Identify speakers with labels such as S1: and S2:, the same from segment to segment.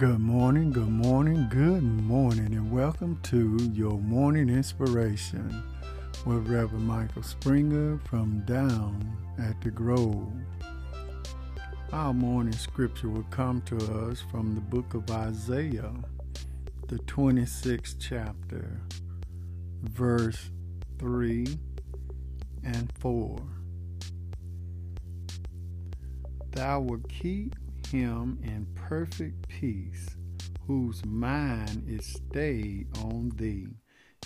S1: Good morning, good morning, good morning, and welcome to your morning inspiration with Reverend Michael Springer from Down at the Grove. Our morning scripture will come to us from the book of Isaiah, the 26th chapter, verse 3 and 4. Thou wilt keep him in perfect peace, whose mind is stayed on thee,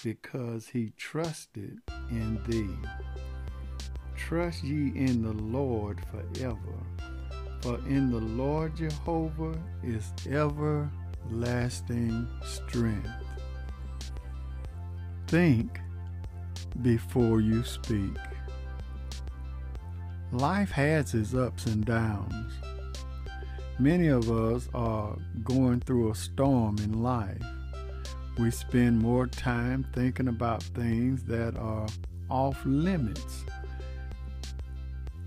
S1: because he trusted in thee. Trust ye in the Lord forever, for in the Lord Jehovah is everlasting strength. Think before you speak. Life has its ups and downs. Many of us are going through a storm in life. We spend more time thinking about things that are off limits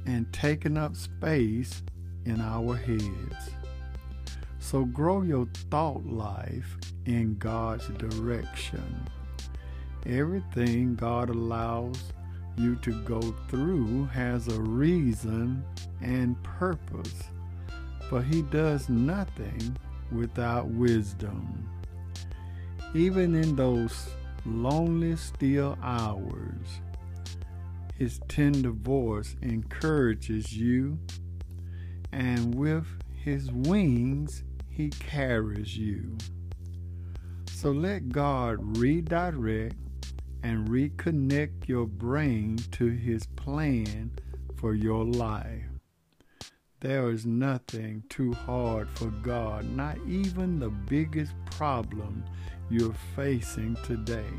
S1: and taking up space in our heads. So grow your thought life in God's direction. Everything God allows you to go through has a reason and purpose for he does nothing without wisdom. Even in those lonely, still hours, his tender voice encourages you, and with his wings, he carries you. So let God redirect and reconnect your brain to his plan for your life. There is nothing too hard for God, not even the biggest problem you're facing today.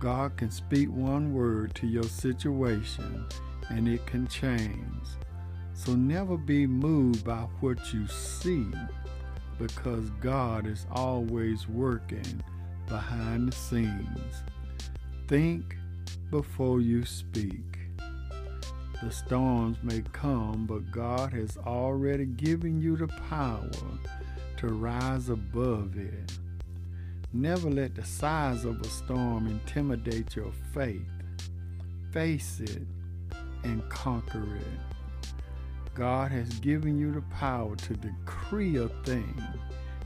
S1: God can speak one word to your situation and it can change. So never be moved by what you see because God is always working behind the scenes. Think before you speak. The storms may come, but God has already given you the power to rise above it. Never let the size of a storm intimidate your faith. Face it and conquer it. God has given you the power to decree a thing,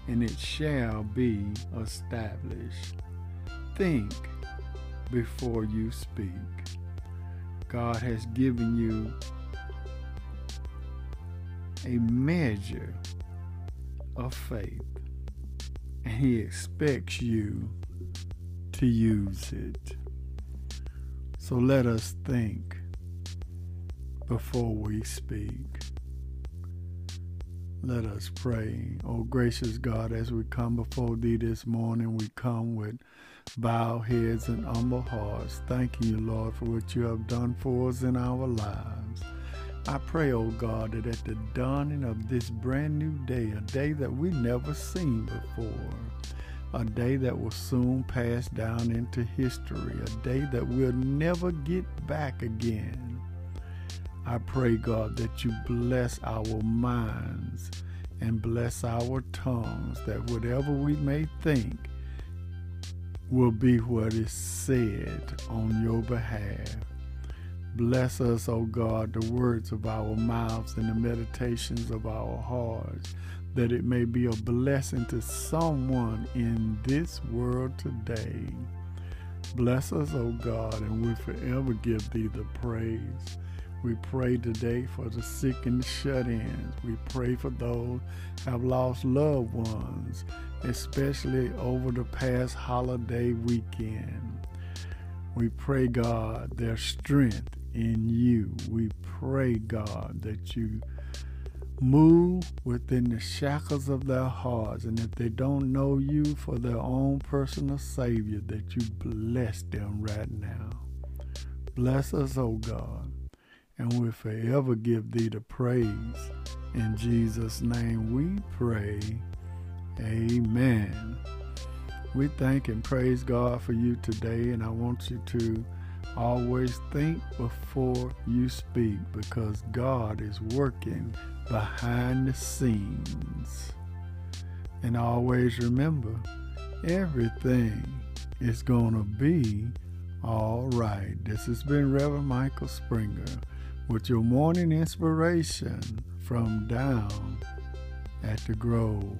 S1: and it shall be established. Think before you speak. God has given you a measure of faith, and He expects you to use it. So let us think before we speak. Let us pray. Oh, gracious God, as we come before Thee this morning, we come with bow heads and humble hearts, thanking you, Lord, for what you have done for us in our lives. I pray, oh God, that at the dawning of this brand new day, a day that we never seen before, a day that will soon pass down into history, a day that we'll never get back again. I pray, God, that you bless our minds and bless our tongues, that whatever we may think, will be what is said on your behalf. Bless us, O God, the words of our mouths and the meditations of our hearts, that it may be a blessing to someone in this world today. Bless us, O God, and we forever give thee the praise. We pray today for the sick and the shut-ins. We pray for those have lost loved ones, especially over the past holiday weekend. We pray, God, their strength in you. We pray, God, that you move within the shackles of their hearts. And if they don't know you for their own personal Savior, that you bless them right now. Bless us, O oh God and will forever give thee the praise. In Jesus' name we pray. Amen. We thank and praise God for you today, and I want you to always think before you speak because God is working behind the scenes. And always remember, everything is going to be all right. This has been Reverend Michael Springer with your morning inspiration from down at the Grove.